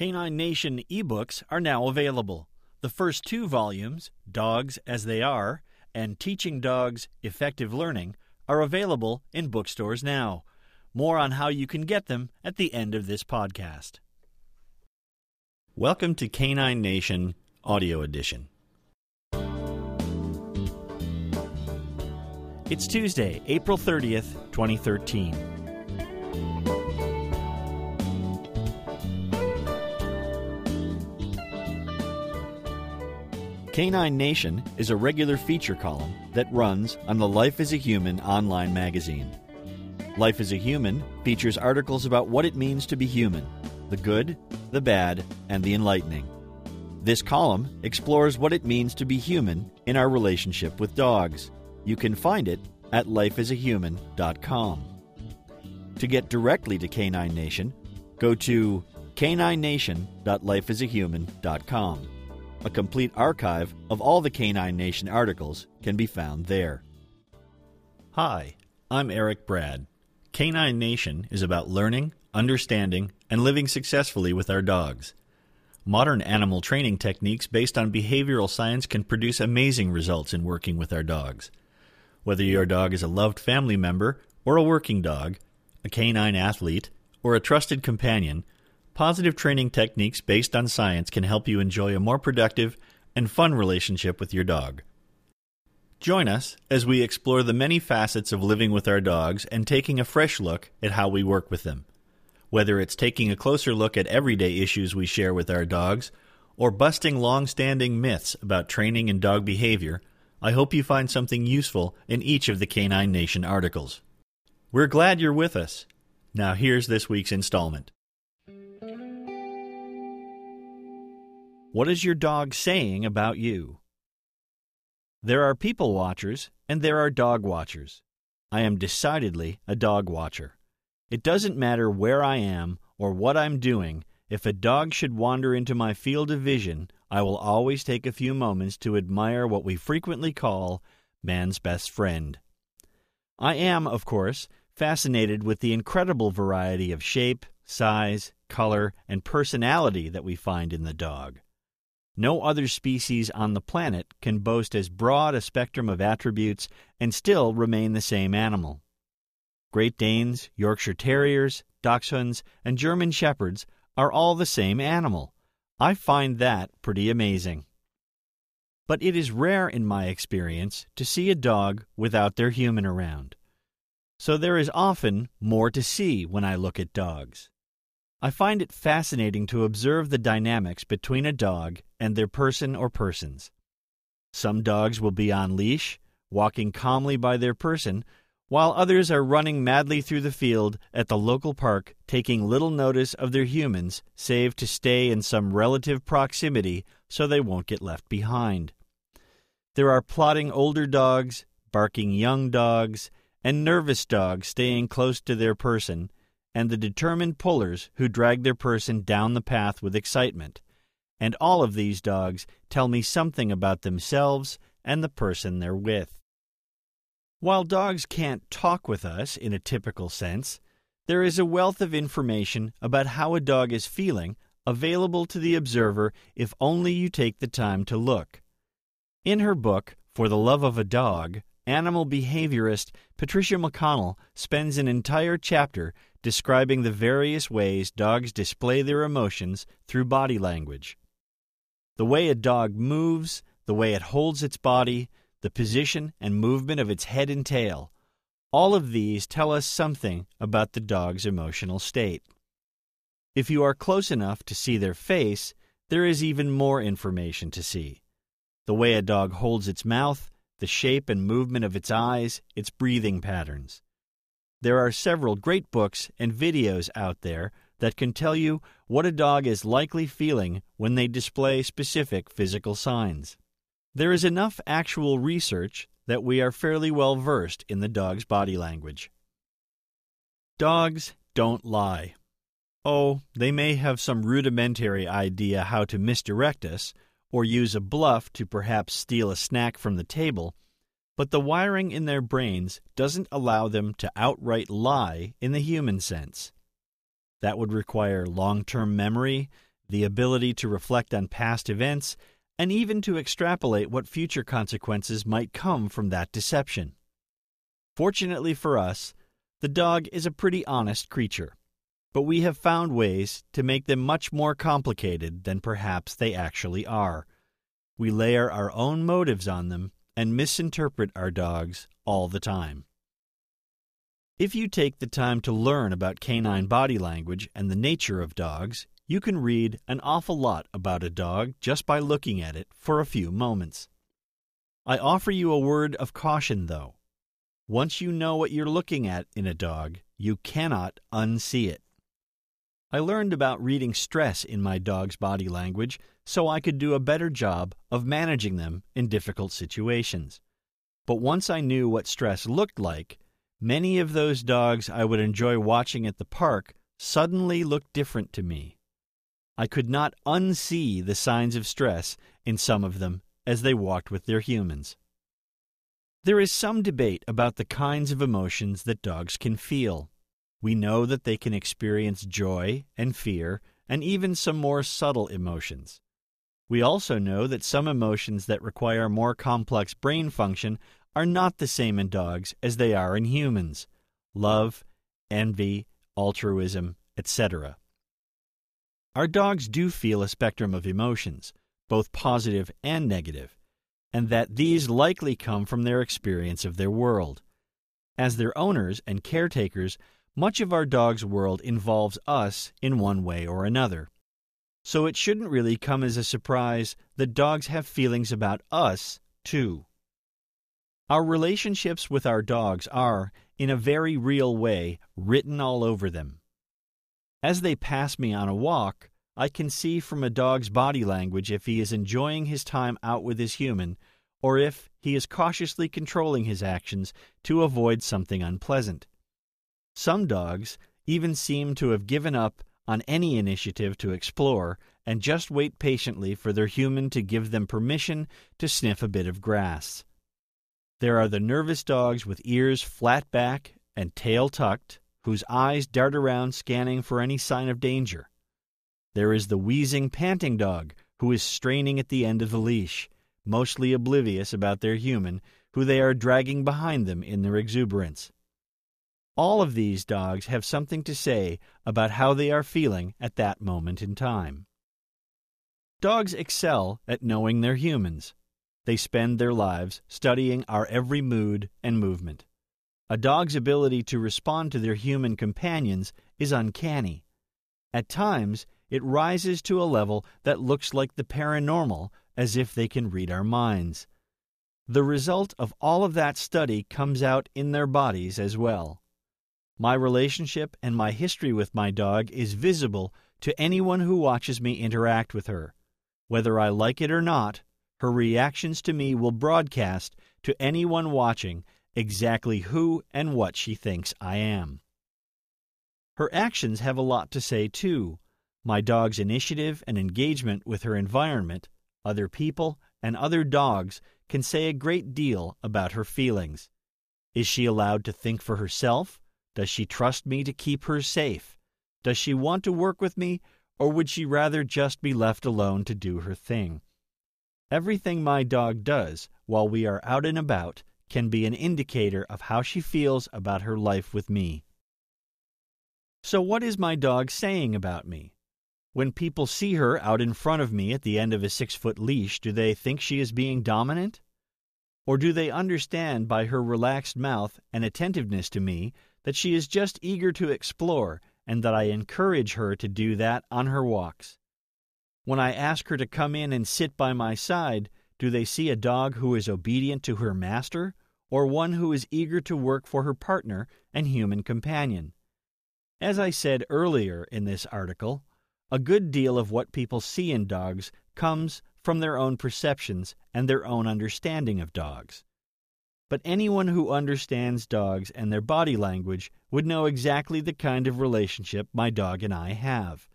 Canine Nation ebooks are now available. The first two volumes, Dogs as They Are and Teaching Dogs Effective Learning, are available in bookstores now. More on how you can get them at the end of this podcast. Welcome to Canine Nation Audio Edition. It's Tuesday, April 30th, 2013. Canine Nation is a regular feature column that runs on the Life as a Human online magazine. Life as a Human features articles about what it means to be human the good, the bad, and the enlightening. This column explores what it means to be human in our relationship with dogs. You can find it at lifeasahuman.com. To get directly to Canine Nation, go to caninenation.lifeasahuman.com. A complete archive of all the Canine Nation articles can be found there. Hi, I'm Eric Brad. Canine Nation is about learning, understanding, and living successfully with our dogs. Modern animal training techniques based on behavioral science can produce amazing results in working with our dogs. Whether your dog is a loved family member or a working dog, a canine athlete, or a trusted companion, positive training techniques based on science can help you enjoy a more productive and fun relationship with your dog. Join us as we explore the many facets of living with our dogs and taking a fresh look at how we work with them. Whether it's taking a closer look at everyday issues we share with our dogs or busting long standing myths about training and dog behavior, I hope you find something useful in each of the Canine Nation articles. We're glad you're with us. Now, here's this week's installment. What is your dog saying about you? There are people watchers and there are dog watchers. I am decidedly a dog watcher. It doesn't matter where I am or what I'm doing, if a dog should wander into my field of vision, I will always take a few moments to admire what we frequently call man's best friend. I am, of course, fascinated with the incredible variety of shape, size, color, and personality that we find in the dog. No other species on the planet can boast as broad a spectrum of attributes and still remain the same animal. Great Danes, Yorkshire Terriers, Dachshunds, and German Shepherds are all the same animal. I find that pretty amazing. But it is rare in my experience to see a dog without their human around. So there is often more to see when I look at dogs. I find it fascinating to observe the dynamics between a dog and their person or persons. Some dogs will be on leash, walking calmly by their person, while others are running madly through the field at the local park, taking little notice of their humans, save to stay in some relative proximity so they won't get left behind. There are plodding older dogs, barking young dogs, and nervous dogs staying close to their person and the determined pullers who drag their person down the path with excitement. And all of these dogs tell me something about themselves and the person they're with. While dogs can't talk with us in a typical sense, there is a wealth of information about how a dog is feeling available to the observer if only you take the time to look. In her book, For the Love of a Dog, animal behaviorist Patricia McConnell spends an entire chapter describing the various ways dogs display their emotions through body language. The way a dog moves, the way it holds its body, the position and movement of its head and tail, all of these tell us something about the dog's emotional state. If you are close enough to see their face, there is even more information to see. The way a dog holds its mouth, the shape and movement of its eyes, its breathing patterns. There are several great books and videos out there that can tell you what a dog is likely feeling when they display specific physical signs. There is enough actual research that we are fairly well versed in the dog's body language. Dogs don't lie. Oh, they may have some rudimentary idea how to misdirect us, or use a bluff to perhaps steal a snack from the table, but the wiring in their brains doesn't allow them to outright lie in the human sense. That would require long term memory, the ability to reflect on past events, and even to extrapolate what future consequences might come from that deception. Fortunately for us, the dog is a pretty honest creature, but we have found ways to make them much more complicated than perhaps they actually are. We layer our own motives on them and misinterpret our dogs all the time. If you take the time to learn about canine body language and the nature of dogs, you can read an awful lot about a dog just by looking at it for a few moments. I offer you a word of caution, though. Once you know what you're looking at in a dog, you cannot unsee it. I learned about reading stress in my dog's body language so I could do a better job of managing them in difficult situations. But once I knew what stress looked like, many of those dogs I would enjoy watching at the park suddenly looked different to me. I could not unsee the signs of stress in some of them as they walked with their humans. There is some debate about the kinds of emotions that dogs can feel. We know that they can experience joy and fear and even some more subtle emotions. We also know that some emotions that require more complex brain function are not the same in dogs as they are in humans love, envy, altruism, etc. Our dogs do feel a spectrum of emotions, both positive and negative, and that these likely come from their experience of their world. As their owners and caretakers, much of our dog's world involves us in one way or another. So it shouldn't really come as a surprise that dogs have feelings about us, too. Our relationships with our dogs are, in a very real way, written all over them. As they pass me on a walk, I can see from a dog's body language if he is enjoying his time out with his human or if he is cautiously controlling his actions to avoid something unpleasant. Some dogs even seem to have given up on any initiative to explore and just wait patiently for their human to give them permission to sniff a bit of grass. There are the nervous dogs with ears flat back and tail tucked whose eyes dart around scanning for any sign of danger. There is the wheezing, panting dog who is straining at the end of the leash, mostly oblivious about their human, who they are dragging behind them in their exuberance. All of these dogs have something to say about how they are feeling at that moment in time. Dogs excel at knowing their humans. They spend their lives studying our every mood and movement. A dog's ability to respond to their human companions is uncanny. At times, it rises to a level that looks like the paranormal, as if they can read our minds. The result of all of that study comes out in their bodies as well. My relationship and my history with my dog is visible to anyone who watches me interact with her. Whether I like it or not, her reactions to me will broadcast to anyone watching exactly who and what she thinks I am. Her actions have a lot to say, too. My dog's initiative and engagement with her environment, other people, and other dogs can say a great deal about her feelings. Is she allowed to think for herself? Does she trust me to keep her safe? Does she want to work with me, or would she rather just be left alone to do her thing? Everything my dog does while we are out and about can be an indicator of how she feels about her life with me. So, what is my dog saying about me? When people see her out in front of me at the end of a six foot leash, do they think she is being dominant? Or do they understand by her relaxed mouth and attentiveness to me that she is just eager to explore and that I encourage her to do that on her walks? When I ask her to come in and sit by my side, do they see a dog who is obedient to her master or one who is eager to work for her partner and human companion. As I said earlier in this article, a good deal of what people see in dogs comes from their own perceptions and their own understanding of dogs. But anyone who understands dogs and their body language would know exactly the kind of relationship my dog and I have.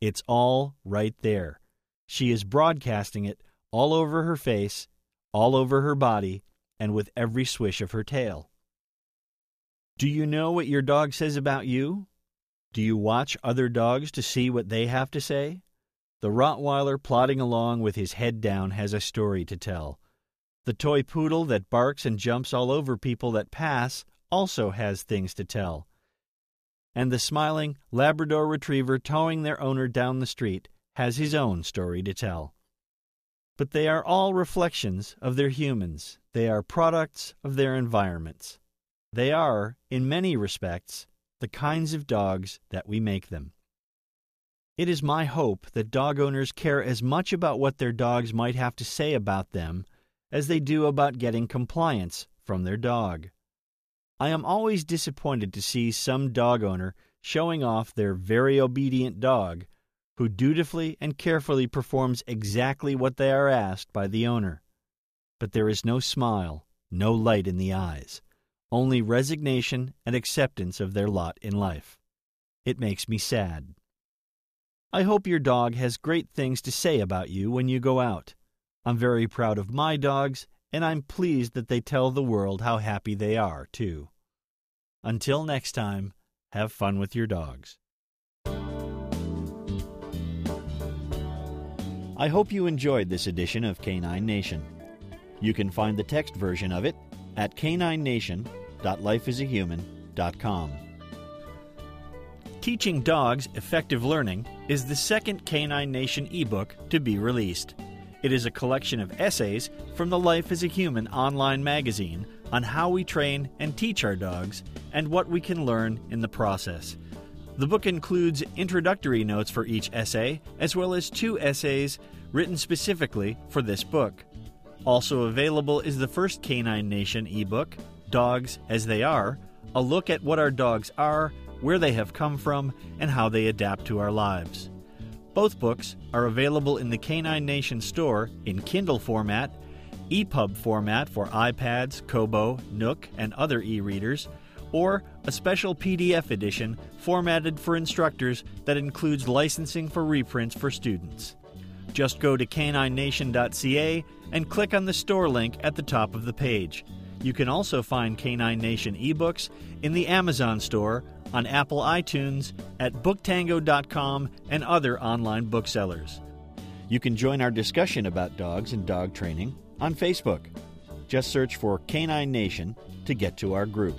It's all right there. She is broadcasting it all over her face, all over her body, and with every swish of her tail. Do you know what your dog says about you? Do you watch other dogs to see what they have to say? The Rottweiler plodding along with his head down has a story to tell. The toy poodle that barks and jumps all over people that pass also has things to tell. And the smiling Labrador retriever towing their owner down the street has his own story to tell. But they are all reflections of their humans. They are products of their environments. They are, in many respects, the kinds of dogs that we make them. It is my hope that dog owners care as much about what their dogs might have to say about them as they do about getting compliance from their dog. I am always disappointed to see some dog owner showing off their very obedient dog who dutifully and carefully performs exactly what they are asked by the owner. But there is no smile, no light in the eyes, only resignation and acceptance of their lot in life. It makes me sad. I hope your dog has great things to say about you when you go out. I'm very proud of my dogs, and I'm pleased that they tell the world how happy they are, too. Until next time, have fun with your dogs. I hope you enjoyed this edition of Canine Nation. You can find the text version of it at caninenation.lifeasahuman.com. Teaching Dogs Effective Learning is the second Canine Nation ebook to be released. It is a collection of essays from the Life as a Human online magazine on how we train and teach our dogs and what we can learn in the process. The book includes introductory notes for each essay, as well as two essays written specifically for this book. Also available is the first Canine Nation ebook, Dogs as They Are, a look at what our dogs are where they have come from, and how they adapt to our lives. Both books are available in the Canine Nation store in Kindle format, EPUB format for iPads, Kobo, Nook, and other e readers, or a special PDF edition formatted for instructors that includes licensing for reprints for students. Just go to caninenation.ca and click on the store link at the top of the page. You can also find Canine Nation ebooks in the Amazon store on Apple iTunes, at booktango.com, and other online booksellers. You can join our discussion about dogs and dog training on Facebook. Just search for Canine Nation to get to our group.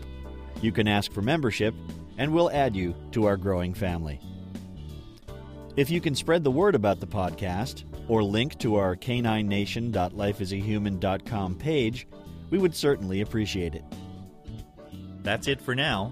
You can ask for membership, and we'll add you to our growing family. If you can spread the word about the podcast or link to our caninenation.lifeasahuman.com page, we would certainly appreciate it. That's it for now.